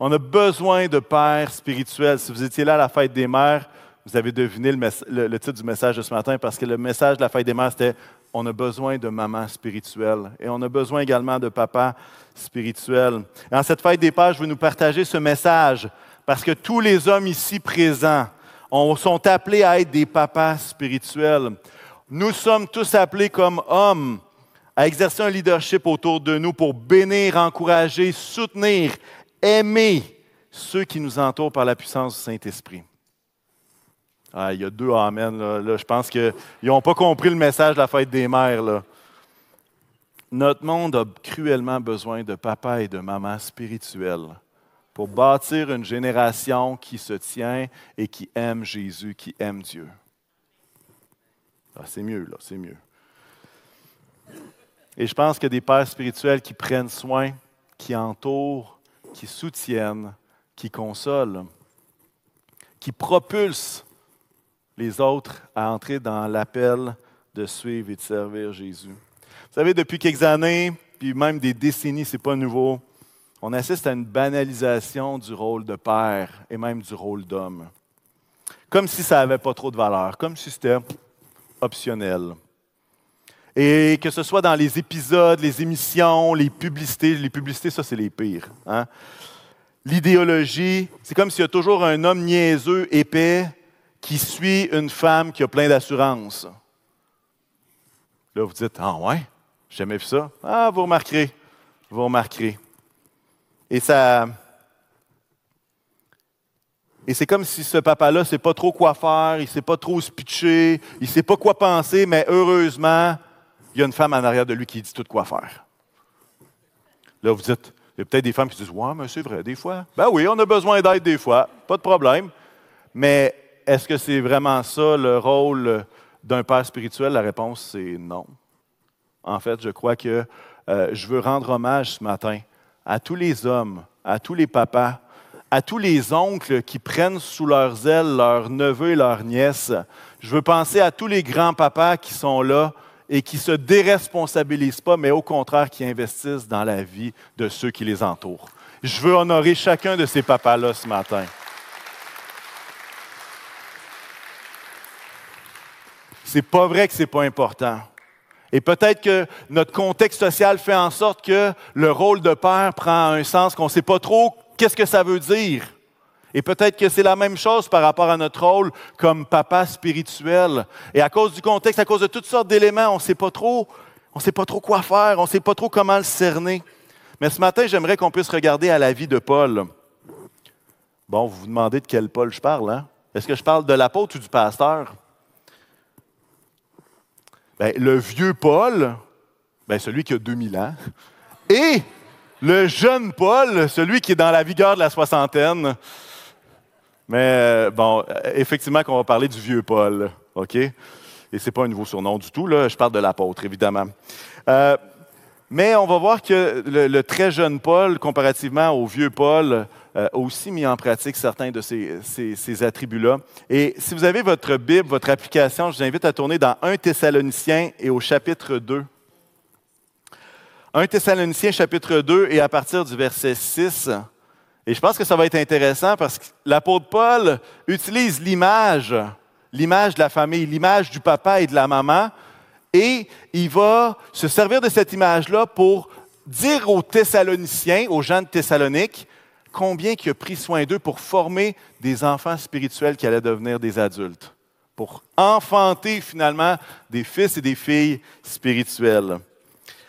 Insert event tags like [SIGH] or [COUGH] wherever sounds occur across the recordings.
On a besoin de pères spirituels. Si vous étiez là à la fête des mères, vous avez deviné le, titre du message de ce matin parce que le message de la fête des mères, c'était On a besoin de maman spirituelle et on a besoin également de papa spirituel. Et en cette fête des pères, je veux nous partager ce message parce que tous les hommes ici présents sont appelés à être des papas spirituels. Nous sommes tous appelés comme hommes à exercer un leadership autour de nous pour bénir, encourager, soutenir, aimer ceux qui nous entourent par la puissance du Saint-Esprit. Ah, il y a deux Amen. Là. je pense qu'ils n'ont pas compris le message de la fête des mères. Notre monde a cruellement besoin de papa et de maman spirituels pour bâtir une génération qui se tient et qui aime Jésus, qui aime Dieu. Ah, c'est mieux, là, c'est mieux. Et je pense a des pères spirituels qui prennent soin, qui entourent, qui soutiennent, qui consolent, qui propulsent les autres à entrer dans l'appel de suivre et de servir Jésus. Vous savez, depuis quelques années, puis même des décennies, ce n'est pas nouveau, on assiste à une banalisation du rôle de père et même du rôle d'homme. Comme si ça n'avait pas trop de valeur, comme si c'était optionnel. Et que ce soit dans les épisodes, les émissions, les publicités, les publicités, ça c'est les pires. Hein. L'idéologie, c'est comme s'il y a toujours un homme niaiseux, épais, qui suit une femme qui a plein d'assurance. Là, vous dites, ah ouais, j'ai jamais vu ça. Ah, vous remarquerez, vous remarquerez. Et ça. Et c'est comme si ce papa-là ne sait pas trop quoi faire, il ne sait pas trop se pitcher, il ne sait pas quoi penser, mais heureusement, il y a une femme en arrière de lui qui dit tout quoi faire. Là, vous dites, il y a peut-être des femmes qui disent Ouais, mais c'est vrai, des fois. Ben oui, on a besoin d'aide des fois, pas de problème. Mais est-ce que c'est vraiment ça le rôle d'un père spirituel? La réponse, c'est non. En fait, je crois que euh, je veux rendre hommage ce matin à tous les hommes, à tous les papas, à tous les oncles qui prennent sous leurs ailes leurs neveux et leurs nièces. Je veux penser à tous les grands-papas qui sont là et qui ne se déresponsabilisent pas, mais au contraire qui investissent dans la vie de ceux qui les entourent. Je veux honorer chacun de ces papas-là ce matin. C'est pas vrai que ce n'est pas important. Et peut-être que notre contexte social fait en sorte que le rôle de père prend un sens qu'on ne sait pas trop qu'est-ce que ça veut dire. Et peut-être que c'est la même chose par rapport à notre rôle comme papa spirituel. Et à cause du contexte, à cause de toutes sortes d'éléments, on ne sait pas trop, on sait pas trop quoi faire, on ne sait pas trop comment le cerner. Mais ce matin, j'aimerais qu'on puisse regarder à la vie de Paul. Bon, vous vous demandez de quel Paul je parle, hein? Est-ce que je parle de l'apôtre ou du pasteur? Ben, le vieux Paul, ben, celui qui a 2000 ans, et le jeune Paul, celui qui est dans la vigueur de la soixantaine. Mais euh, bon, effectivement, qu'on va parler du vieux Paul, OK? Et ce n'est pas un nouveau surnom du tout, là. je parle de l'apôtre, évidemment. Euh, mais on va voir que le, très jeune Paul, comparativement au vieux Paul, euh, a aussi mis en pratique certains de ces, attributs-là. Et si vous avez votre Bible, votre application, je vous invite à tourner dans 1 Thessaloniciens et au chapitre 2. 1 Thessaloniciens chapitre 2 et à partir du verset 6. Et je pense que ça va être intéressant parce que l'apôtre Paul utilise l'image, l'image de la famille, l'image du papa et de la maman, et il va se servir de cette image-là pour dire aux Thessaloniciens, aux gens de Thessalonique, combien il a pris soin d'eux pour former des enfants spirituels qui allaient devenir des adultes, pour enfanter finalement des fils et des filles spirituels.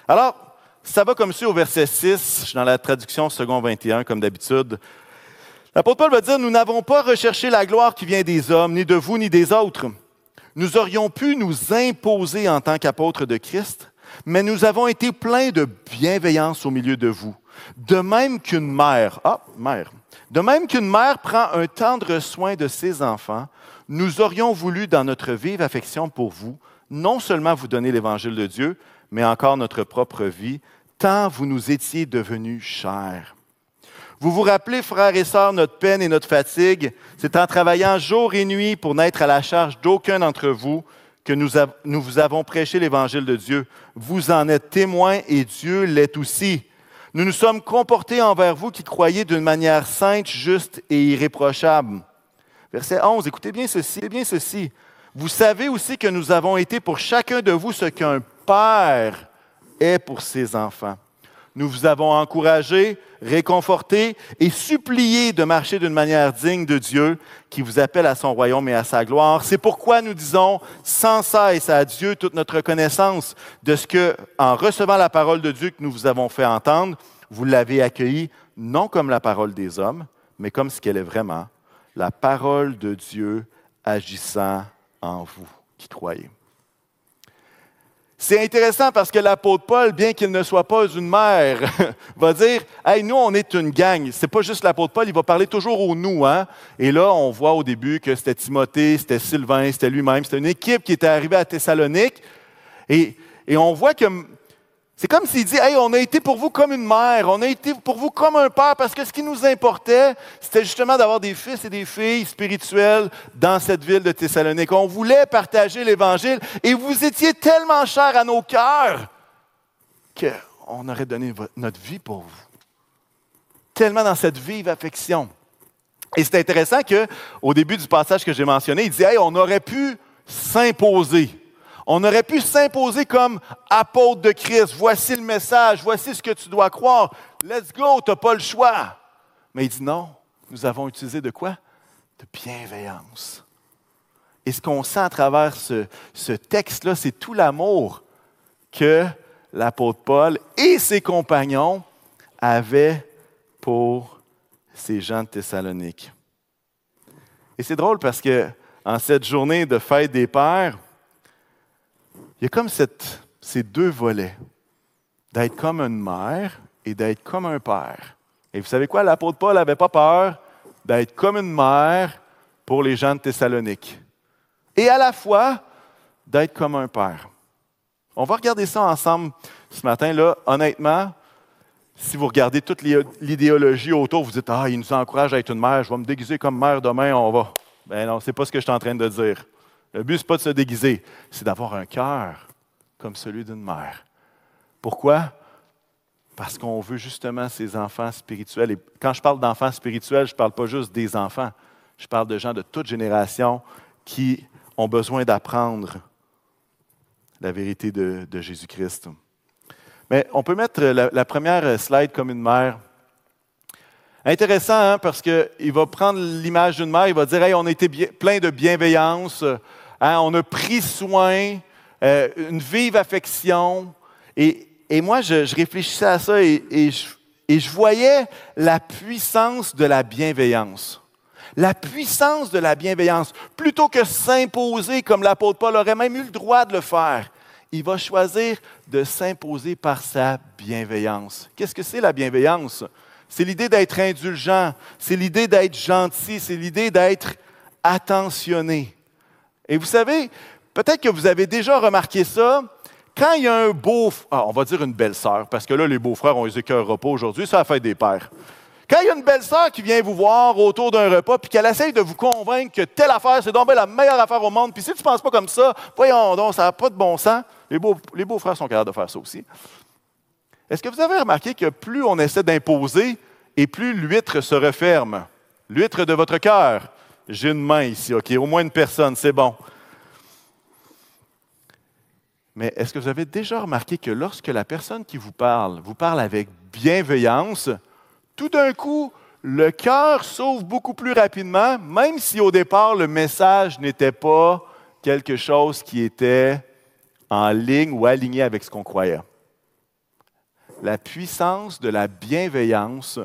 Alors, ça va comme suit au verset 6, je suis dans la traduction second 21 comme d'habitude. L'apôtre Paul va dire, nous n'avons pas recherché la gloire qui vient des hommes, ni de vous, ni des autres. Nous aurions pu nous imposer en tant qu'apôtres de Christ, mais nous avons été pleins de bienveillance au milieu de vous de même qu'une mère, ah, mère, de même qu'une mère prend un tendre soin de ses enfants, nous aurions voulu, dans notre vive affection pour vous, non seulement vous donner l'évangile de Dieu, mais encore notre propre vie, tant vous nous étiez devenus chers. Vous vous rappelez, frères et sœurs, notre peine et notre fatigue, c'est en travaillant jour et nuit pour n'être à la charge d'aucun d'entre vous que nous, nous vous avons prêché l'évangile de Dieu. Vous en êtes témoins et Dieu l'est aussi. Nous nous sommes comportés envers vous qui croyez d'une manière sainte, juste et irréprochable. Verset 11, écoutez bien ceci, bien ceci. Vous savez aussi que nous avons été pour chacun de vous ce qu'un père est pour ses enfants. Nous vous avons encouragé, réconforté et supplié de marcher d'une manière digne de Dieu qui vous appelle à son royaume et à sa gloire. C'est pourquoi nous disons sans cesse à Dieu toute notre reconnaissance de ce que, en recevant la parole de Dieu que nous vous avons fait entendre, vous l'avez accueillie non comme la parole des hommes, mais comme ce qu'elle est vraiment, la parole de Dieu agissant en vous qui croyez. C'est intéressant parce que l'apôtre Paul, bien qu'il ne soit pas une mère, [LAUGHS] va dire Hey, nous, on est une gang. C'est pas juste l'apôtre Paul, il va parler toujours au nous. Hein? Et là, on voit au début que c'était Timothée, c'était Sylvain, c'était lui-même. C'était une équipe qui était arrivée à Thessalonique. Et, et on voit que c'est comme s'il dit, hey, on a été pour vous comme une mère, on a été pour vous comme un père, parce que ce qui nous importait, c'était justement d'avoir des fils et des filles spirituels dans cette ville de Thessalonique. On voulait partager l'Évangile et vous étiez tellement chers à nos cœurs qu'on aurait donné notre vie pour vous. Tellement dans cette vive affection. Et c'est intéressant qu'au début du passage que j'ai mentionné, il dit, hey, on aurait pu s'imposer. On aurait pu s'imposer comme apôtre de Christ. Voici le message, voici ce que tu dois croire. Let's go, tu n'as pas le choix. Mais il dit non, nous avons utilisé de quoi? De bienveillance. Et ce qu'on sent à travers ce, texte-là, c'est tout l'amour que l'apôtre Paul et ses compagnons avaient pour ces gens de Thessalonique. Et c'est drôle parce que en cette journée de fête des pères, il y a comme ces deux volets, d'être comme une mère et d'être comme un père. Et vous savez quoi, l'apôtre Paul n'avait pas peur d'être comme une mère pour les gens de Thessalonique. Et à la fois, d'être comme un père. On va regarder ça ensemble ce matin-là. Honnêtement, si vous regardez toute l'idéologie autour, vous dites Ah, il nous encourage à être une mère, je vais me déguiser comme mère demain, on va. Ben non, ce n'est pas ce que je suis en train de dire. Le but, ce n'est pas de se déguiser, c'est d'avoir un cœur comme celui d'une mère. Pourquoi? Parce qu'on veut justement ces enfants spirituels. Et quand je parle d'enfants spirituels, je ne parle pas juste des enfants. Je parle de gens de toute génération qui ont besoin d'apprendre la vérité de, Jésus-Christ. Mais on peut mettre la, première slide comme une mère. Intéressant, hein, parce qu'il va prendre l'image d'une mère, il va dire hey, on a été plein de bienveillance, Hein, on a pris soin, euh, une vive affection. Et, moi, je, réfléchissais à ça et, je, et je voyais la puissance de la bienveillance. La puissance de la bienveillance. Plutôt que s'imposer comme l'apôtre Paul aurait même eu le droit de le faire, il va choisir de s'imposer par sa bienveillance. Qu'est-ce que c'est la bienveillance? C'est l'idée d'être indulgent, c'est l'idée d'être gentil, c'est l'idée d'être attentionné. Et vous savez, peut-être que vous avez déjà remarqué ça. Quand il y a un beau, ah, on va dire une belle-sœur, parce que là, les beaux-frères, on les écœurera pas aujourd'hui, ça a fait des pères. Quand il y a une belle-sœur qui vient vous voir autour d'un repas, puis qu'elle essaye de vous convaincre que telle affaire, c'est donc la meilleure affaire au monde, puis si tu ne penses pas comme ça, voyons donc, ça n'a pas de bon sens. Les, beaux, les beaux-frères sont capables de faire ça aussi. Est-ce que vous avez remarqué que plus on essaie d'imposer, et plus l'huître se referme? L'huître de votre cœur. J'ai une main ici, OK, au moins une personne, c'est bon. Mais est-ce que vous avez déjà remarqué que lorsque la personne qui vous parle vous parle avec bienveillance, tout d'un coup, le cœur s'ouvre beaucoup plus rapidement, même si au départ, le message n'était pas quelque chose qui était en ligne ou aligné avec ce qu'on croyait? La puissance de la bienveillance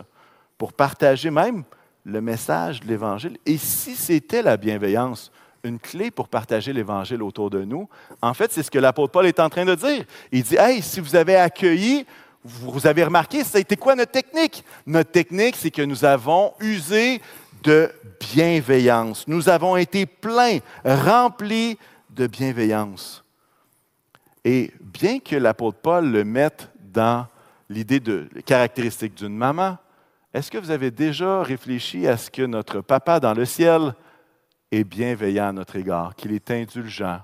pour partager même le message de l'Évangile. Et si c'était la bienveillance, une clé pour partager l'Évangile autour de nous, en fait, c'est ce que l'apôtre Paul est en train de dire. Il dit, Hey, si vous avez accueilli, vous avez remarqué, ça a été quoi notre technique? Notre technique, c'est que nous avons usé de bienveillance. Nous avons été pleins, remplis de bienveillance. Et bien que l'apôtre Paul le mette dans l'idée de caractéristique d'une maman, est-ce que vous avez déjà réfléchi à ce que notre papa dans le ciel est bienveillant à notre égard, qu'il est indulgent,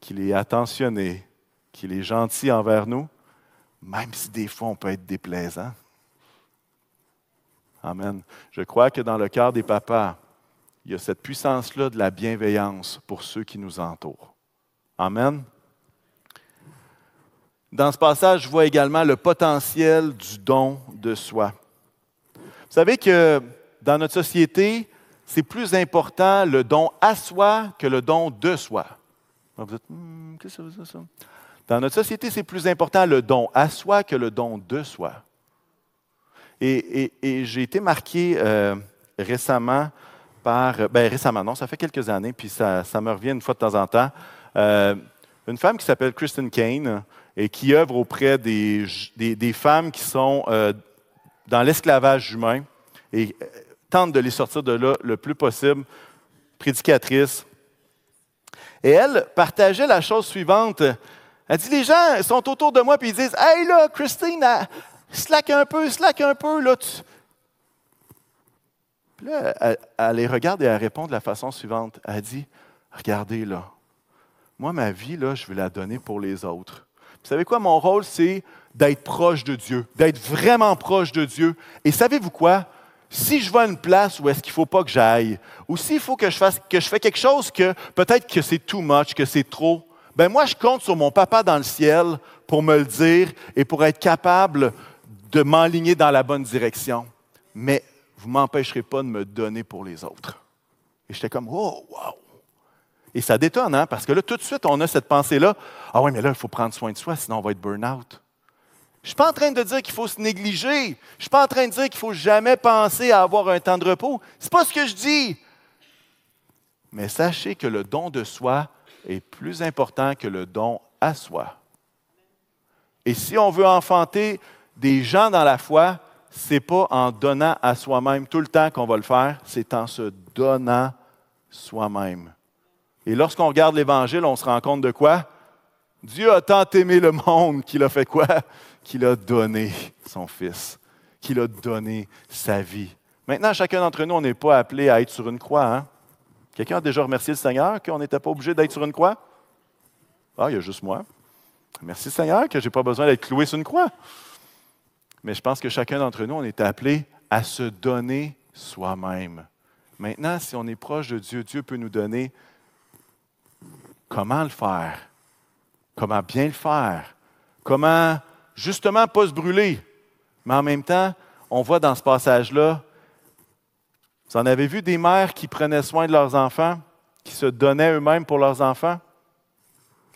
qu'il est attentionné, qu'il est gentil envers nous, même si des fois on peut être déplaisant. Amen. Je crois que dans le cœur des papas, il y a cette puissance-là de la bienveillance pour ceux qui nous entourent. Amen. Dans ce passage, je vois également le potentiel du don de soi. Vous savez que dans notre société, c'est plus important le don à soi que le don de soi. Vous dites, hmm, qu'est-ce que dire ça? Dans notre société, c'est plus important le don à soi que le don de soi. Et, j'ai été marqué euh, récemment par, ben récemment, non, ça fait quelques années, puis ça, me revient une fois de temps en temps, euh, une femme qui s'appelle Kristen Kane et qui œuvre auprès des, des, femmes qui sont euh, dans l'esclavage humain et tente de les sortir de là le plus possible, prédicatrice. Et elle partageait la chose suivante. Elle dit, les gens sont autour de moi et ils disent, Hey là, Christine, slack un peu, slack un peu, là. Puis là, elle, les regarde et elle répond de la façon suivante. Elle dit, regardez là, moi, ma vie, là, je vais la donner pour les autres. Vous savez quoi, mon rôle, c'est d'être proche de Dieu, d'être vraiment proche de Dieu. Et savez-vous quoi? Si je vais à une place où est-ce qu'il ne faut pas que j'aille, ou s'il faut que je fasse que je fais quelque chose que peut-être que c'est too much, que c'est trop, ben moi, je compte sur mon papa dans le ciel pour me le dire et pour être capable de m'enligner dans la bonne direction. Mais vous ne m'empêcherez pas de me donner pour les autres. Et j'étais comme, oh, wow! Et ça détonne, hein? parce que là, tout de suite, on a cette pensée-là, ah oui, mais là, il faut prendre soin de soi, sinon on va être burn-out. Je ne suis pas en train de dire qu'il faut se négliger. Je ne suis pas en train de dire qu'il ne faut jamais penser à avoir un temps de repos. Ce n'est pas ce que je dis. Mais sachez que le don de soi est plus important que le don à soi. Et si on veut enfanter des gens dans la foi, ce n'est pas en donnant à soi-même tout le temps qu'on va le faire, c'est en se donnant soi-même. Et lorsqu'on regarde l'Évangile, on se rend compte de quoi? Dieu a tant aimé le monde qu'il a fait quoi? Qu'il a donné son Fils, qu'il a donné sa vie. Maintenant, chacun d'entre nous, on n'est pas appelé à être sur une croix. Hein? Quelqu'un a déjà remercié le Seigneur qu'on n'était pas obligé d'être sur une croix? Ah, il y a juste moi. Merci Seigneur que je n'ai pas besoin d'être cloué sur une croix. Mais je pense que chacun d'entre nous, on est appelé à se donner soi-même. Maintenant, si on est proche de Dieu, Dieu peut nous donner comment le faire, comment bien le faire, comment justement pas se brûler. Mais en même temps, on voit dans ce passage-là vous en avez vu des mères qui prenaient soin de leurs enfants, qui se donnaient eux-mêmes pour leurs enfants?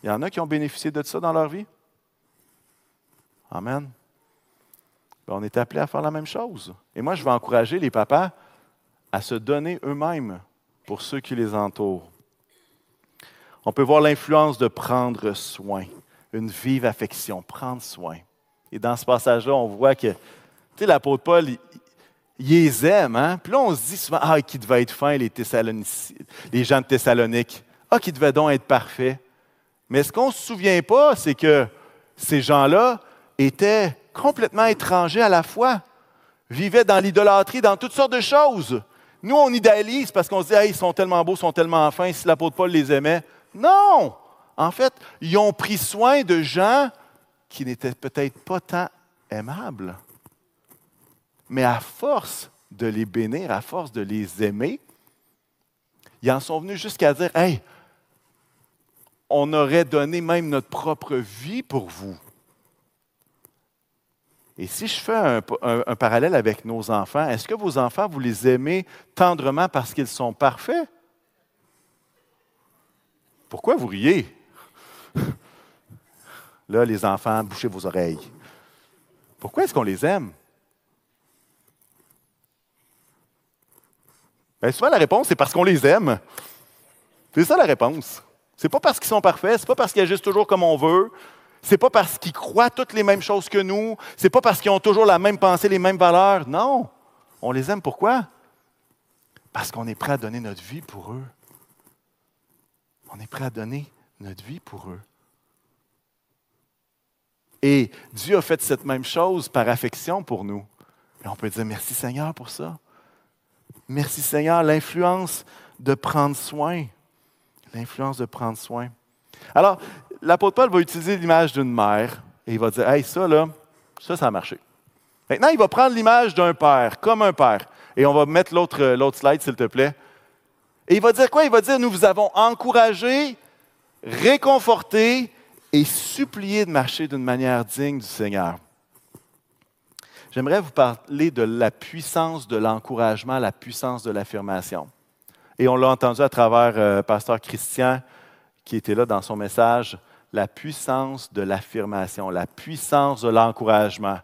Il y en a qui ont bénéficié de ça dans leur vie? Amen. Ben, on est appelé à faire la même chose. Et moi, je vais encourager les papas à se donner eux-mêmes pour ceux qui les entourent. On peut voir l'influence de prendre soin, une vive affection, prendre soin. Et dans ce passage-là, on voit que, tu sais, l'apôtre Paul, ils les aiment. Hein? Puis là, on se dit souvent, ah, qui devait être fin, les, les gens de Thessalonique. Ah, qui devait donc être parfait. Mais ce qu'on ne se souvient pas, c'est que ces gens-là étaient complètement étrangers à la foi, vivaient dans l'idolâtrie, dans toutes sortes de choses. Nous, on idéalise parce qu'on se dit, ah, ils sont tellement beaux, ils sont tellement fins, si l'apôtre Paul les aimait. Non! En fait, ils ont pris soin de gens qui n'étaient peut-être pas tant aimables. Mais à force de les bénir, à force de les aimer, ils en sont venus jusqu'à dire Hey, on aurait donné même notre propre vie pour vous. Et si je fais un, un, parallèle avec nos enfants, est-ce que vos enfants, vous les aimez tendrement parce qu'ils sont parfaits? Pourquoi vous riez? Là, les enfants, bouchez vos oreilles. Pourquoi est-ce qu'on les aime? Bien, souvent, la réponse, c'est parce qu'on les aime. C'est ça la réponse. C'est pas parce qu'ils sont parfaits, c'est pas parce qu'ils agissent toujours comme on veut, c'est pas parce qu'ils croient toutes les mêmes choses que nous, c'est pas parce qu'ils ont toujours la même pensée, les mêmes valeurs. Non. On les aime pourquoi? Parce qu'on est prêt à donner notre vie pour eux. On est prêt à donner notre vie pour eux. Et Dieu a fait cette même chose par affection pour nous. Et on peut dire merci Seigneur pour ça. Merci Seigneur, l'influence de prendre soin. L'influence de prendre soin. Alors, l'apôtre Paul va utiliser l'image d'une mère et il va dire Hey, ça là, Ça, ça a marché. Maintenant, il va prendre l'image d'un père, comme un père. Et on va mettre l'autre, l'autre slide, s'il te plaît. Et il va dire quoi? Il va dire, nous vous avons encouragé, réconforté et supplié de marcher d'une manière digne du Seigneur. J'aimerais vous parler de la puissance de l'encouragement, la puissance de l'affirmation. Et on l'a entendu à travers euh, Pasteur Christian, qui était là dans son message, la puissance de l'affirmation, la puissance de l'encouragement.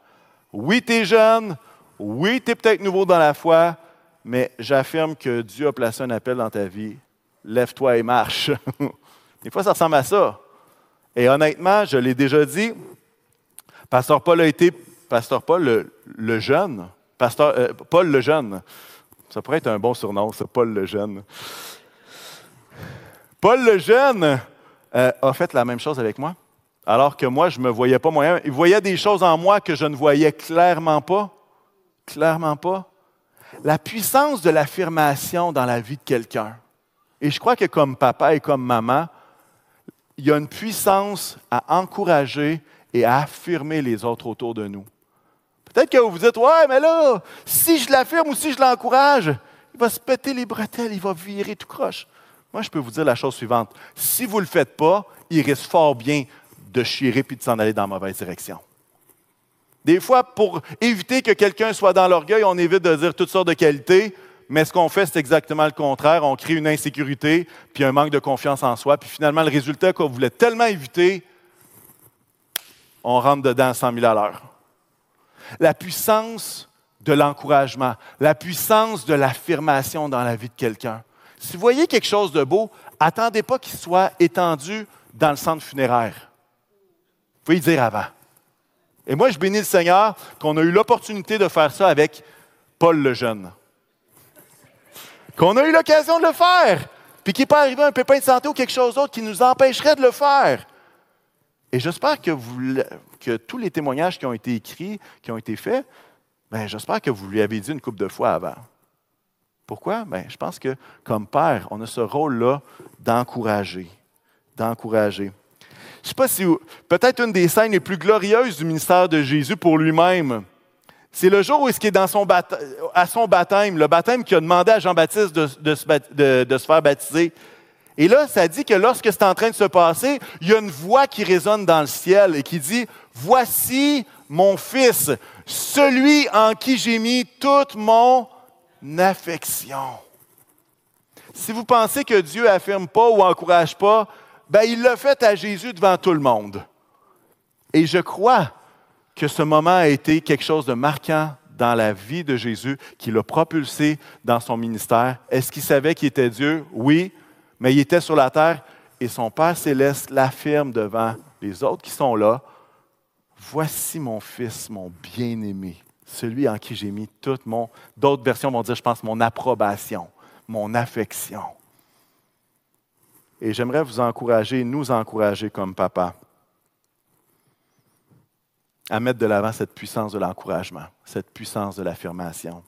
Oui, tu es jeune, oui, tu es peut-être nouveau dans la foi, mais j'affirme que Dieu a placé un appel dans ta vie. Lève-toi et marche. [LAUGHS] Des fois, ça ressemble à ça. Et honnêtement, je l'ai déjà dit, Pasteur Paul a été, Pasteur Paul le, jeune, Pasteur, euh, Paul le jeune, ça pourrait être un bon surnom, ça, Paul le jeune. Paul le jeune euh, a fait la même chose avec moi, alors que moi, je ne me voyais pas moyen. Il voyait des choses en moi que je ne voyais clairement pas. Clairement pas. La puissance de l'affirmation dans la vie de quelqu'un. Et je crois que comme papa et comme maman, il y a une puissance à encourager et à affirmer les autres autour de nous. Peut-être que vous vous dites, ouais, mais là, si je l'affirme ou si je l'encourage, il va se péter les bretelles, il va virer tout croche. Moi, je peux vous dire la chose suivante. Si vous ne le faites pas, il risque fort bien de chier puis de s'en aller dans la mauvaise direction. Des fois, pour éviter que quelqu'un soit dans l'orgueil, on évite de dire toutes sortes de qualités, mais ce qu'on fait, c'est exactement le contraire. On crée une insécurité, puis un manque de confiance en soi, puis finalement, le résultat qu'on voulait tellement éviter, on rentre dedans à 100 000 à l'heure la puissance de l'encouragement, la puissance de l'affirmation dans la vie de quelqu'un. Si vous voyez quelque chose de beau, attendez pas qu'il soit étendu dans le centre funéraire. Vous pouvez y dire avant. Et moi, je bénis le Seigneur qu'on a eu l'opportunité de faire ça avec Paul le jeune. Qu'on a eu l'occasion de le faire, puis qu'il n'est pas arrivé un pépin de santé ou quelque chose d'autre qui nous empêcherait de le faire. Et j'espère que, tous les témoignages qui ont été écrits, qui ont été faits, ben, j'espère que vous lui avez dit une couple de fois avant. Pourquoi? Ben, je pense que comme père, on a ce rôle-là d'encourager. D'encourager. Je ne sais pas si peut-être une des scènes les plus glorieuses du ministère de Jésus pour lui-même, c'est le jour où il est dans son à son baptême, le baptême qui a demandé à Jean-Baptiste de, de, se faire baptiser. Et là, ça dit que lorsque c'est en train de se passer, il y a une voix qui résonne dans le ciel et qui dit, Voici mon fils, celui en qui j'ai mis toute mon affection. Si vous pensez que Dieu affirme pas ou encourage pas, ben il l'a fait à Jésus devant tout le monde. Et je crois que ce moment a été quelque chose de marquant dans la vie de Jésus qui l'a propulsé dans son ministère. Est-ce qu'il savait qu'il était Dieu? Oui mais il était sur la terre et son Père céleste l'affirme devant les autres qui sont là. Voici mon fils, mon bien-aimé, celui en qui j'ai mis toute mon... D'autres versions vont dire, je pense, mon approbation, mon affection. Et j'aimerais vous encourager, nous encourager comme papa, à mettre de l'avant cette puissance de l'encouragement, cette puissance de l'affirmation.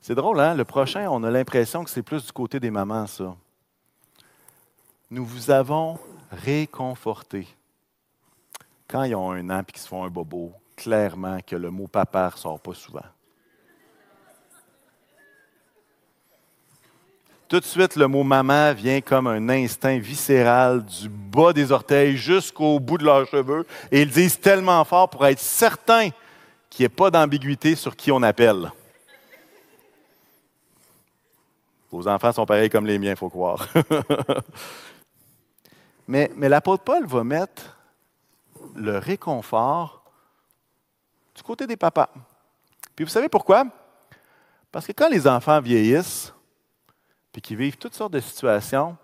C'est drôle, hein? Le prochain, on a l'impression que c'est plus du côté des mamans, ça. Nous vous avons réconforté. Quand ils ont un an et qu'ils se font un bobo, clairement que le mot papa ne sort pas souvent. Tout de suite, le mot maman vient comme un instinct viscéral du bas des orteils jusqu'au bout de leurs cheveux. Et ils disent tellement fort pour être certain qu'il n'y ait pas d'ambiguïté sur qui on appelle. Vos enfants sont pareils comme les miens, il faut croire. [LAUGHS] mais mais l'apôtre Paul va mettre le réconfort du côté des papas. Puis vous savez pourquoi? Parce que quand les enfants vieillissent, puis qu'ils vivent toutes sortes de situations,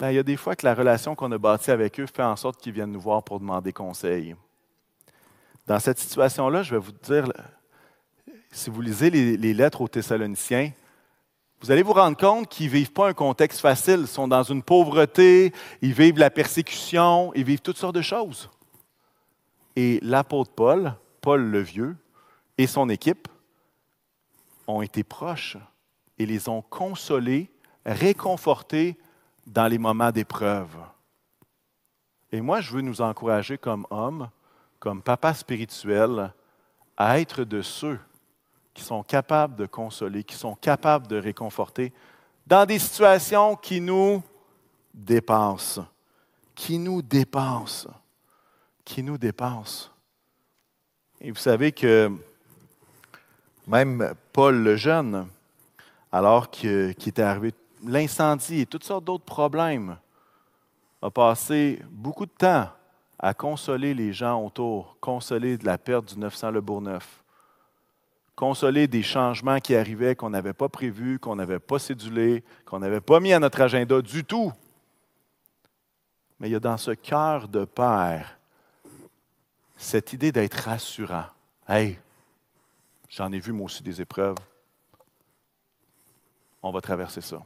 ben, il y a des fois que la relation qu'on a bâtie avec eux fait en sorte qu'ils viennent nous voir pour demander conseil. Dans cette situation-là, je vais vous dire, si vous lisez les, les lettres aux Thessaloniciens, vous allez vous rendre compte qu'ils ne vivent pas un contexte facile. Ils sont dans une pauvreté, ils vivent la persécution, ils vivent toutes sortes de choses. Et l'apôtre Paul, Paul le Vieux, et son équipe ont été proches et les ont consolés, réconfortés dans les moments d'épreuve. Et moi, je veux nous encourager comme hommes, comme papa spirituel, à être de ceux qui sont capables de consoler, qui sont capables de réconforter dans des situations qui nous dépassent, qui nous dépassent, qui nous dépassent. Et vous savez que même Paul le jeune, alors qu'il était arrivé l'incendie et toutes sortes d'autres problèmes, a passé beaucoup de temps à consoler les gens autour, consoler de la perte du 900 Le Bourgneuf, consoler des changements qui arrivaient qu'on n'avait pas prévus, qu'on n'avait pas cédulés, qu'on n'avait pas mis à notre agenda du tout. Mais il y a dans ce cœur de père cette idée d'être rassurant. Hey, j'en ai vu moi aussi des épreuves. On va traverser ça.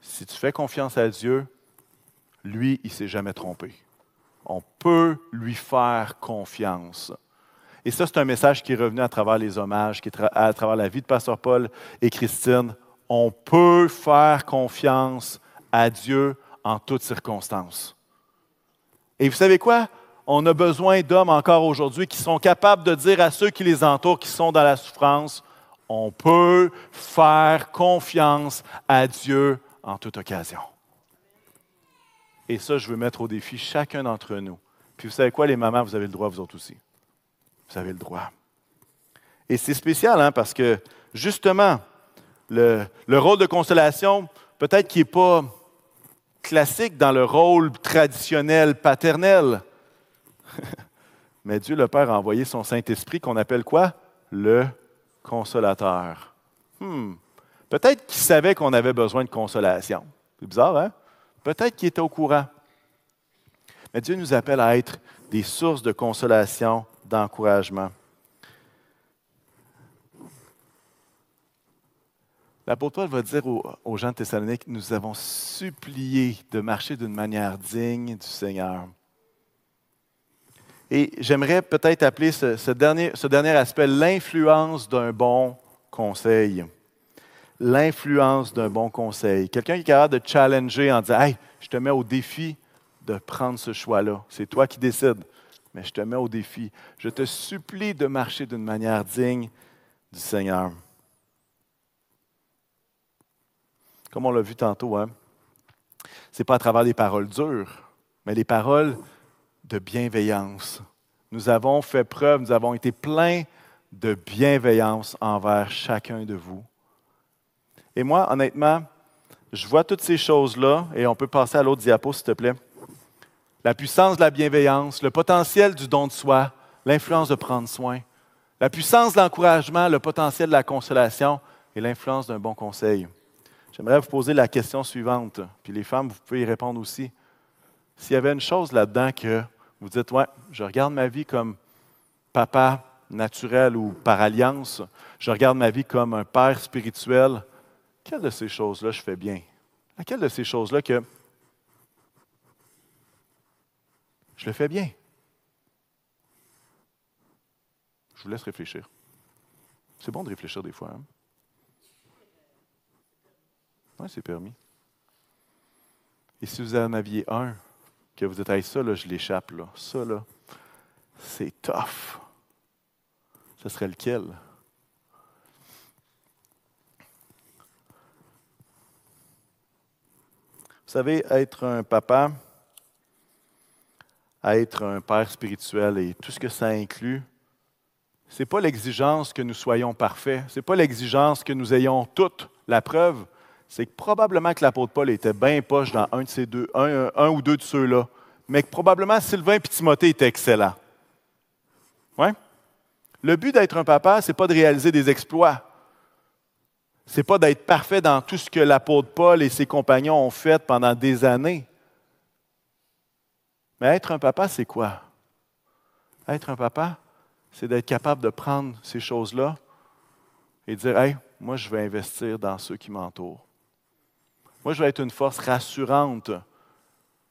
Si tu fais confiance à Dieu, lui, il ne s'est jamais trompé. On peut lui faire confiance. Et ça, c'est un message qui est revenu à travers les hommages, qui est à travers la vie de Pasteur Paul et Christine. On peut faire confiance à Dieu en toutes circonstances. Et vous savez quoi? On a besoin d'hommes encore aujourd'hui qui sont capables de dire à ceux qui les entourent, qui sont dans la souffrance, on peut faire confiance à Dieu en toute occasion. Et ça, je veux mettre au défi chacun d'entre nous. Puis vous savez quoi, les mamans, vous avez le droit, vous autres aussi. Vous avez le droit. Et c'est spécial, hein, parce que justement, le, le rôle de consolation, peut-être qu'il n'est pas classique dans le rôle traditionnel paternel. [LAUGHS] Mais Dieu le Père a envoyé son Saint-Esprit qu'on appelle quoi? Le consolateur. Hmm. Peut-être qu'il savait qu'on avait besoin de consolation. C'est bizarre, hein? Peut-être qu'il était au courant. Mais Dieu nous appelle à être des sources de consolation, d'encouragement. L'apôtre Paul va dire aux, gens de Thessalonique, nous avons supplié de marcher d'une manière digne du Seigneur. Et j'aimerais peut-être appeler ce, dernier, ce dernier aspect l'influence d'un bon conseil l'influence d'un bon conseil. Quelqu'un qui est capable de challenger en disant Hey, je te mets au défi de prendre ce choix-là. C'est toi qui décides, mais je te mets au défi. Je te supplie de marcher d'une manière digne du Seigneur. Comme on l'a vu tantôt, hein? ce n'est pas à travers des paroles dures, mais des paroles de bienveillance. Nous avons fait preuve, nous avons été pleins de bienveillance envers chacun de vous. Et moi, honnêtement, je vois toutes ces choses-là, et on peut passer à l'autre diapo, s'il te plaît. La puissance de la bienveillance, le potentiel du don de soi, l'influence de prendre soin, la puissance de l'encouragement, le potentiel de la consolation et l'influence d'un bon conseil. J'aimerais vous poser la question suivante, puis les femmes, vous pouvez y répondre aussi. S'il y avait une chose là-dedans que vous dites, ouais, je regarde ma vie comme papa naturel ou par alliance, je regarde ma vie comme un père spirituel, quelle de ces choses-là je fais bien? Laquelle de ces choses-là que je le fais bien? Je vous laisse réfléchir. C'est bon de réfléchir des fois. Hein? Oui, c'est permis. Et si vous en aviez un, que vous dites, ça, là, je l'échappe, là. ça, là, c'est tough. Ce serait lequel? Vous savez, être un papa, être un père spirituel et tout ce que ça inclut, ce n'est pas l'exigence que nous soyons parfaits, ce n'est pas l'exigence que nous ayons toute la preuve, c'est que probablement que l'apôtre Paul était bien poche dans un de ces deux, ou deux de ceux-là, mais que probablement Sylvain et Timothée étaient excellents. Ouais? Le but d'être un papa, ce n'est pas de réaliser des exploits n'est pas d'être parfait dans tout ce que l'apôtre Paul et ses compagnons ont fait pendant des années. Mais être un papa, c'est quoi? Être un papa, c'est d'être capable de prendre ces choses-là et dire Hey, moi, je vais investir dans ceux qui m'entourent. Moi, je vais être une force rassurante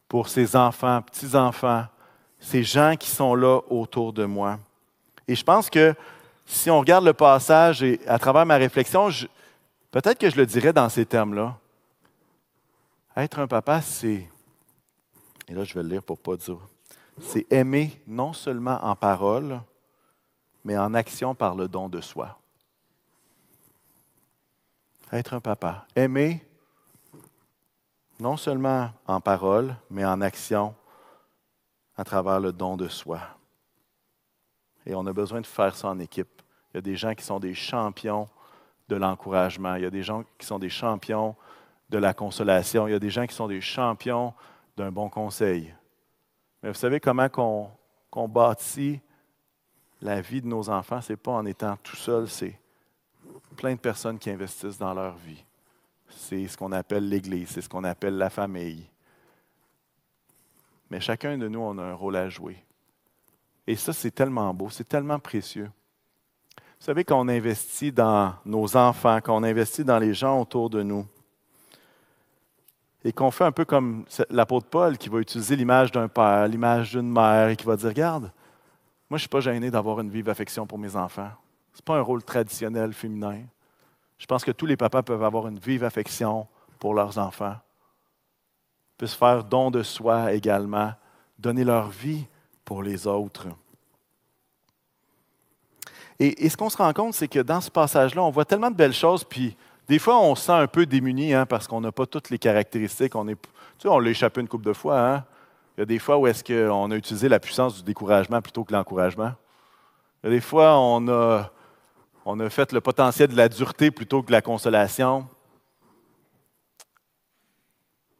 pour ces enfants, petits-enfants, ces gens qui sont là autour de moi. Et je pense que si on regarde le passage et à travers ma réflexion, Peut-être que je le dirais dans ces termes-là. Être un papa, c'est Et là, je vais le lire pour ne pas dire. C'est aimer non seulement en parole, mais en action par le don de soi. Être un papa. Aimer non seulement en parole, mais en action à travers le don de soi. Et on a besoin de faire ça en équipe. Il y a des gens qui sont des champions de l'encouragement. Il y a des gens qui sont des champions de la consolation. Il y a des gens qui sont des champions d'un bon conseil. Mais vous savez comment qu'on bâtit la vie de nos enfants? Ce n'est pas en étant tout seul, c'est plein de personnes qui investissent dans leur vie. C'est ce qu'on appelle l'Église, c'est ce qu'on appelle la famille. Mais chacun de nous, on a un rôle à jouer. Et ça, c'est tellement beau, c'est tellement précieux. Vous savez, qu'on investit dans nos enfants, qu'on investit dans les gens autour de nous, et qu'on fait un peu comme l'apôtre Paul qui va utiliser l'image d'un père, l'image d'une mère, et qui va dire, regarde, moi, je ne suis pas gêné d'avoir une vive affection pour mes enfants. Ce n'est pas un rôle traditionnel féminin. Je pense que tous les papas peuvent avoir une vive affection pour leurs enfants, puissent faire don de soi également, donner leur vie pour les autres. Et, ce qu'on se rend compte, c'est que dans ce passage-là, on voit tellement de belles choses, puis des fois, on se sent un peu démuni hein, parce qu'on n'a pas toutes les caractéristiques. On, est, tu sais, on l'a échappé une couple de fois. Hein. Il y a des fois où est-ce qu'on a utilisé la puissance du découragement plutôt que l'encouragement. Il y a des fois, on a, on a fait le potentiel de la dureté plutôt que de la consolation.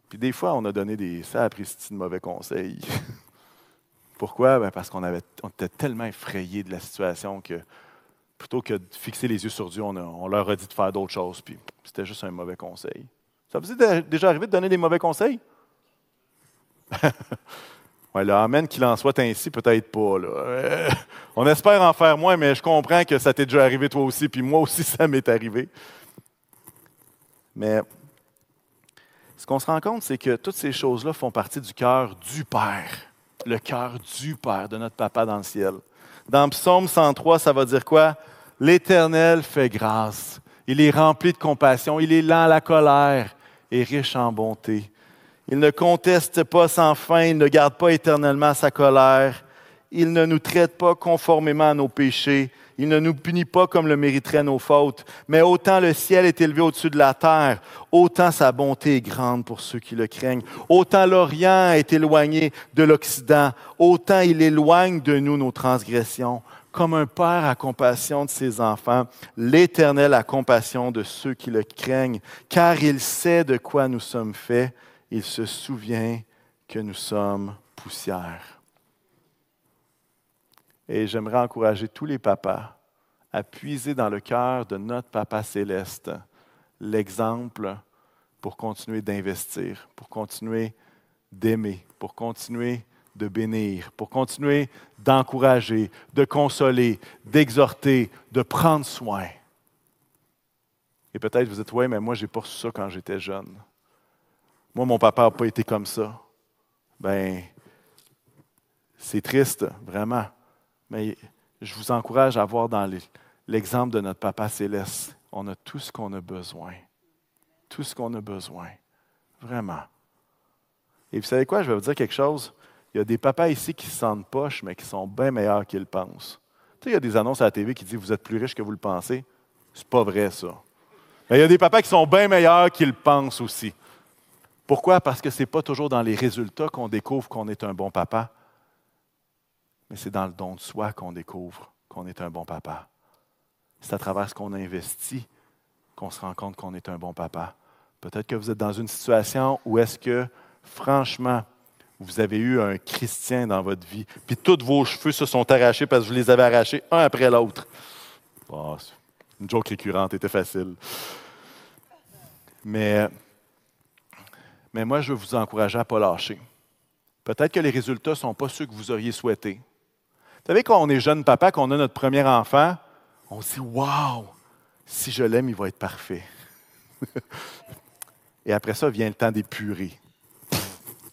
Puis des fois, on a donné des sapristi de mauvais conseils. [LAUGHS] Pourquoi? Ben, parce qu'on on était tellement effrayés de la situation que plutôt que de fixer les yeux sur Dieu, on, leur a dit de faire d'autres choses, puis c'était juste un mauvais conseil. Ça vous est déjà arrivé de donner des mauvais conseils? [LAUGHS] Amen qu'il en soit ainsi, peut-être pas. Là. on espère en faire moins, mais je comprends que ça t'est déjà arrivé toi aussi, puis moi aussi, [LAUGHS] ça m'est arrivé. Mais ce qu'on se rend compte, c'est que toutes ces choses-là font partie du cœur du Père, le cœur du Père, de notre Papa dans le ciel. Dans Psaume 103, ça va dire quoi? L'Éternel fait grâce. Il est rempli de compassion. Il est lent à la colère et riche en bonté. Il ne conteste pas sans fin. Il ne garde pas éternellement sa colère. Il ne nous traite pas conformément à nos péchés. Il ne nous punit pas comme le mériteraient nos fautes. Mais autant le ciel est élevé au-dessus de la terre, autant sa bonté est grande pour ceux qui le craignent. Autant l'Orient est éloigné de l'Occident, autant il éloigne de nous nos transgressions. Comme un père a compassion de ses enfants, l'Éternel a compassion de ceux qui le craignent, car il sait de quoi nous sommes faits, il se souvient que nous sommes poussière. Et j'aimerais encourager tous les papas à puiser dans le cœur de notre Papa céleste l'exemple pour continuer d'investir, pour continuer d'aimer, pour continuer de bénir, pour continuer d'encourager, de consoler, d'exhorter, de prendre soin. Et peut-être vous dites, oui, mais moi, j'ai pas ça quand j'étais jeune. Moi, mon papa n'a pas été comme ça. Ben, c'est triste, vraiment. Mais je vous encourage à voir dans l'exemple de notre Papa céleste. On a tout ce qu'on a besoin. Tout ce qu'on a besoin. Vraiment. Et vous savez quoi? Je vais vous dire quelque chose. Il y a des papas ici qui se sentent poches, mais qui sont bien meilleurs qu'ils pensent. Tu sais, il y a des annonces à la TV qui disent Vous êtes plus riche que vous le pensez. C'est pas vrai, ça. Mais il y a des papas qui sont bien meilleurs qu'ils pensent aussi. Pourquoi? Parce que ce n'est pas toujours dans les résultats qu'on découvre qu'on est un bon papa, mais c'est dans le don de soi qu'on découvre qu'on est un bon papa. C'est à travers ce qu'on a investi qu'on se rend compte qu'on est un bon papa. Peut-être que vous êtes dans une situation où est-ce que, franchement, vous avez eu un chrétien dans votre vie, puis tous vos cheveux se sont arrachés parce que vous les avez arrachés un après l'autre. une joke récurrente, était facile. Mais, mais moi, je veux vous encourager à ne pas lâcher. Peut-être que les résultats ne sont pas ceux que vous auriez souhaités. Vous savez, quand on est jeune papa, qu'on a notre premier enfant, on se dit Waouh, si je l'aime, il va être parfait. [LAUGHS] Et après ça vient le temps d'épurer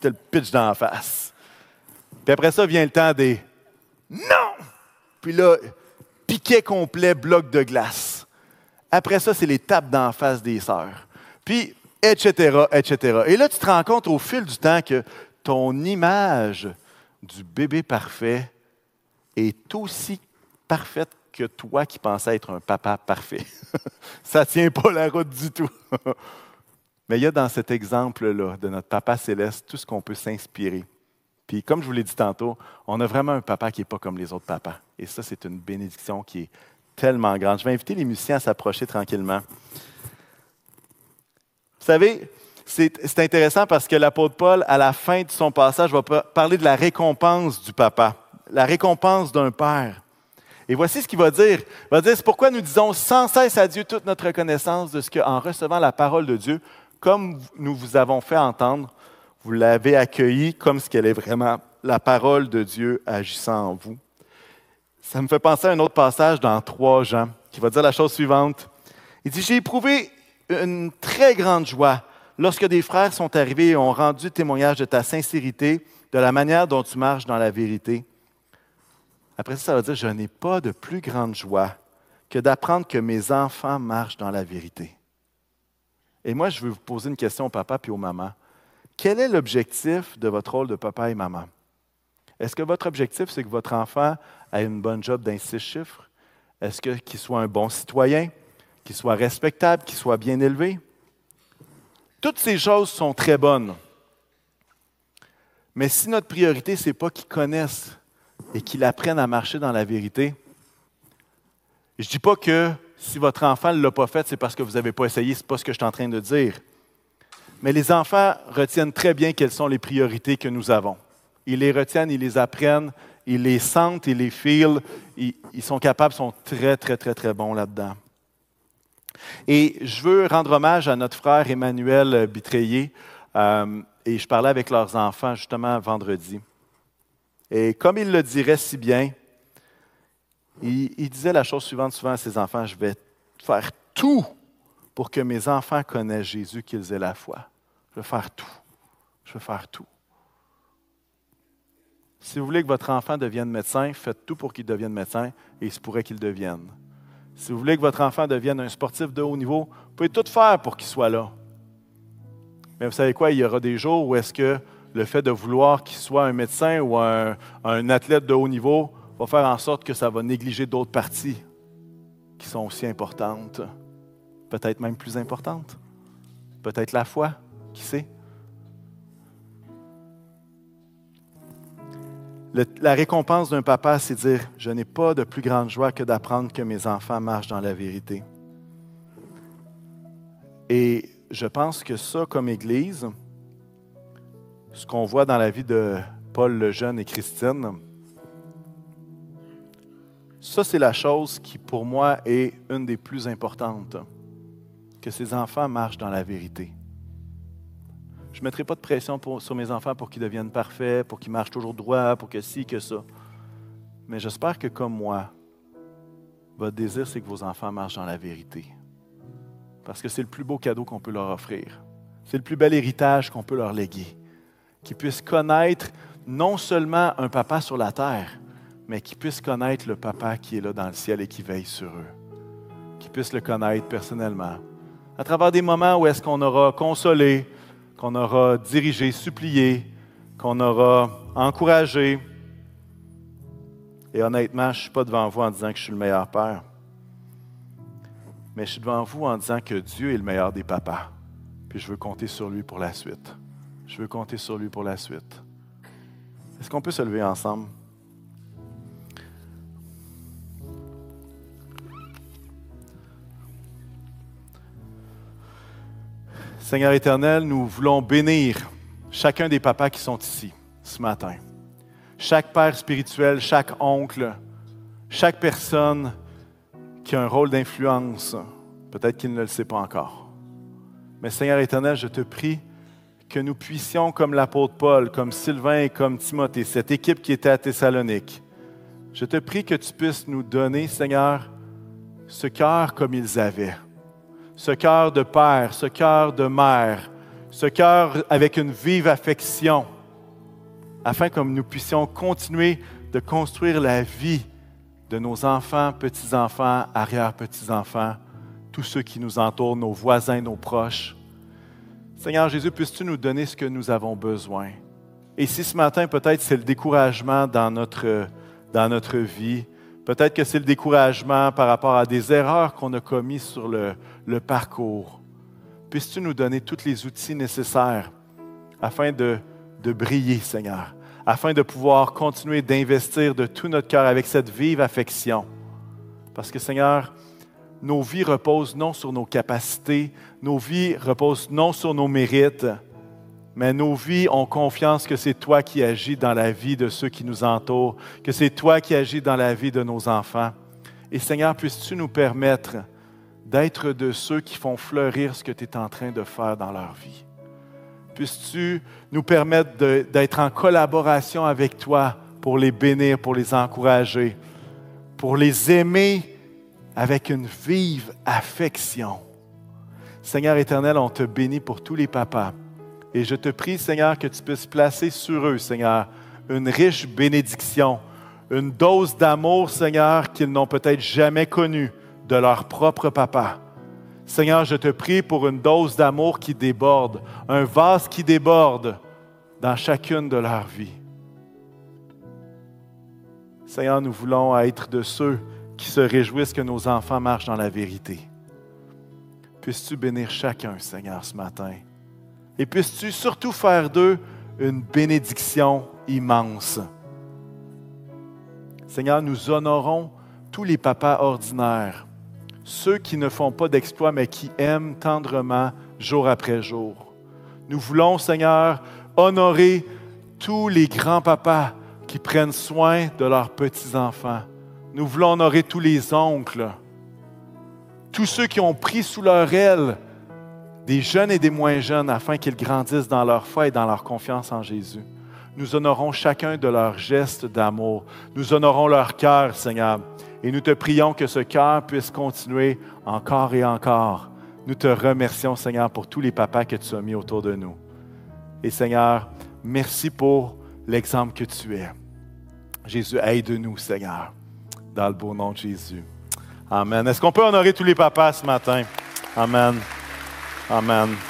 le pitch d'en face. Puis après ça vient le temps des non! Puis là, piquet complet, bloc de glace. Après ça, c'est les tapes d'en face des sœurs. Puis, etc., etc. Et là, tu te rends compte au fil du temps que ton image du bébé parfait est aussi parfaite que toi qui pensais être un papa parfait. [LAUGHS] Ça ne tient pas la route du tout. [LAUGHS] Mais il y a dans cet exemple-là de notre papa céleste tout ce qu'on peut s'inspirer. Puis comme je vous l'ai dit tantôt, on a vraiment un papa qui n'est pas comme les autres papas. Et ça, c'est une bénédiction qui est tellement grande. Je vais inviter les musiciens à s'approcher tranquillement. Vous savez, c'est intéressant parce que l'apôtre Paul, à la fin de son passage, va parler de la récompense du papa, la récompense d'un père. Et voici ce qu'il va dire. Il va dire, c'est pourquoi nous disons sans cesse à Dieu toute notre reconnaissance de ce qu'en recevant la parole de Dieu, comme nous vous avons fait entendre, vous l'avez accueillie comme ce qu'elle est vraiment, la parole de Dieu agissant en vous. Ça me fait penser à un autre passage dans 3 Jean qui va dire la chose suivante. Il dit, j'ai éprouvé une très grande joie lorsque des frères sont arrivés et ont rendu témoignage de ta sincérité, de la manière dont tu marches dans la vérité. Après ça, ça va dire, je n'ai pas de plus grande joie que d'apprendre que mes enfants marchent dans la vérité. Et moi, je veux vous poser une question au papa puis aux mamans. Quel est l'objectif de votre rôle de papa et maman? Est-ce que votre objectif, c'est que votre enfant ait une bonne job d'un six chiffres? Est-ce qu'il soit un bon citoyen, qu'il soit respectable, qu'il soit bien élevé? Toutes ces choses sont très bonnes. Mais si notre priorité, ce n'est pas qu'ils connaissent et qu'il apprenne à marcher dans la vérité. Je ne dis pas que si votre enfant ne l'a pas fait, c'est parce que vous n'avez pas essayé, ce n'est pas ce que je suis en train de dire. Mais les enfants retiennent très bien quelles sont les priorités que nous avons. Ils les retiennent, ils les apprennent, ils les sentent, ils les filent, ils, sont capables, sont très, très, très, très bons là-dedans. Et je veux rendre hommage à notre frère Emmanuel Bitreillé, euh, et je parlais avec leurs enfants justement vendredi. Et comme il le dirait si bien, il, disait la chose suivante souvent à ses enfants, je vais faire tout pour que mes enfants connaissent Jésus, qu'ils aient la foi. Je vais faire tout. Je vais faire tout. Si vous voulez que votre enfant devienne médecin, faites tout pour qu'il devienne médecin et il se pourrait qu'il devienne. Si vous voulez que votre enfant devienne un sportif de haut niveau, vous pouvez tout faire pour qu'il soit là. Mais vous savez quoi, il y aura des jours où est-ce que le fait de vouloir qu'il soit un médecin ou un, athlète de haut niveau va faire en sorte que ça va négliger d'autres parties qui sont aussi importantes, peut-être même plus importantes. Peut-être la foi, qui sait? La récompense d'un papa, c'est dire, je n'ai pas de plus grande joie que d'apprendre que mes enfants marchent dans la vérité. Et je pense que ça, comme Église, ce qu'on voit dans la vie de Paul le jeune et Christine, ça c'est la chose qui pour moi est une des plus importantes, que ces enfants marchent dans la vérité. Je ne mettrai pas de pression sur mes enfants pour qu'ils deviennent parfaits, pour qu'ils marchent toujours droit, pour que ci, que ça. Mais j'espère que comme moi, votre désir, c'est que vos enfants marchent dans la vérité. Parce que c'est le plus beau cadeau qu'on peut leur offrir. C'est le plus bel héritage qu'on peut leur léguer qui puissent connaître non seulement un papa sur la terre, mais qui puissent connaître le papa qui est là dans le ciel et qui veille sur eux. Qui puissent le connaître personnellement. À travers des moments où est-ce qu'on aura consolé, qu'on aura dirigé, supplié, qu'on aura encouragé. Et honnêtement, je ne suis pas devant vous en disant que je suis le meilleur père. Mais je suis devant vous en disant que Dieu est le meilleur des papas. Puis je veux compter sur lui pour la suite. Je veux compter sur lui pour la suite. Est-ce qu'on peut se lever ensemble? Seigneur éternel, nous voulons bénir chacun des papas qui sont ici ce matin. Chaque père spirituel, chaque oncle, chaque personne qui a un rôle d'influence, peut-être qu'il ne le sait pas encore. Mais Seigneur éternel, je te prie que nous puissions, comme l'apôtre Paul, comme Sylvain et comme Timothée, cette équipe qui était à Thessalonique, je te prie que tu puisses nous donner, Seigneur, ce cœur comme ils avaient, ce cœur de père, ce cœur de mère, ce cœur avec une vive affection, afin que nous puissions continuer de construire la vie de nos enfants, petits-enfants, arrière-petits-enfants, tous ceux qui nous entourent, nos voisins, nos proches, Seigneur Jésus, puisses-tu nous donner ce que nous avons besoin? Et si ce matin, peut-être, c'est le découragement dans notre, dans notre vie, peut-être que c'est le découragement par rapport à des erreurs qu'on a commises sur le, parcours, puisses-tu nous donner tous les outils nécessaires afin de, de briller, Seigneur, afin de pouvoir continuer d'investir de tout notre cœur avec cette vive affection? Parce que, Seigneur, nos vies reposent non sur nos capacités, nos vies reposent non sur nos mérites, mais nos vies ont confiance que c'est toi qui agis dans la vie de ceux qui nous entourent, que c'est toi qui agis dans la vie de nos enfants. Et Seigneur, puisses-tu nous permettre d'être de ceux qui font fleurir ce que tu es en train de faire dans leur vie? Puisses-tu nous permettre d'être en collaboration avec toi pour les bénir, pour les encourager, pour les aimer avec une vive affection? Seigneur éternel, on te bénit pour tous les papas. Et je te prie, Seigneur, que tu puisses placer sur eux, Seigneur, une riche bénédiction, une dose d'amour, Seigneur, qu'ils n'ont peut-être jamais connue de leur propre papa. Seigneur, je te prie pour une dose d'amour qui déborde, un vase qui déborde dans chacune de leurs vies. Seigneur, nous voulons être de ceux qui se réjouissent que nos enfants marchent dans la vérité. Puisses-tu bénir chacun, Seigneur, ce matin? Et puisses-tu surtout faire d'eux une bénédiction immense. Seigneur, nous honorons tous les papas ordinaires ceux qui ne font pas d'exploits, mais qui aiment tendrement jour après jour. Nous voulons, Seigneur, honorer tous les grands-papas qui prennent soin de leurs petits-enfants. Nous voulons honorer tous les oncles, tous ceux qui ont pris sous leur aile des jeunes et des moins jeunes afin qu'ils grandissent dans leur foi et dans leur confiance en Jésus. Nous honorons chacun de leurs gestes d'amour. Nous honorons leur cœur, Seigneur. Et nous te prions que ce cœur puisse continuer encore et encore. Nous te remercions, Seigneur, pour tous les papas que tu as mis autour de nous. Et Seigneur, merci pour l'exemple que tu es. Jésus, aide-nous, Seigneur, dans le beau nom de Jésus. Amen. Est-ce qu'on peut honorer tous les papas ce matin? Amen. Amen.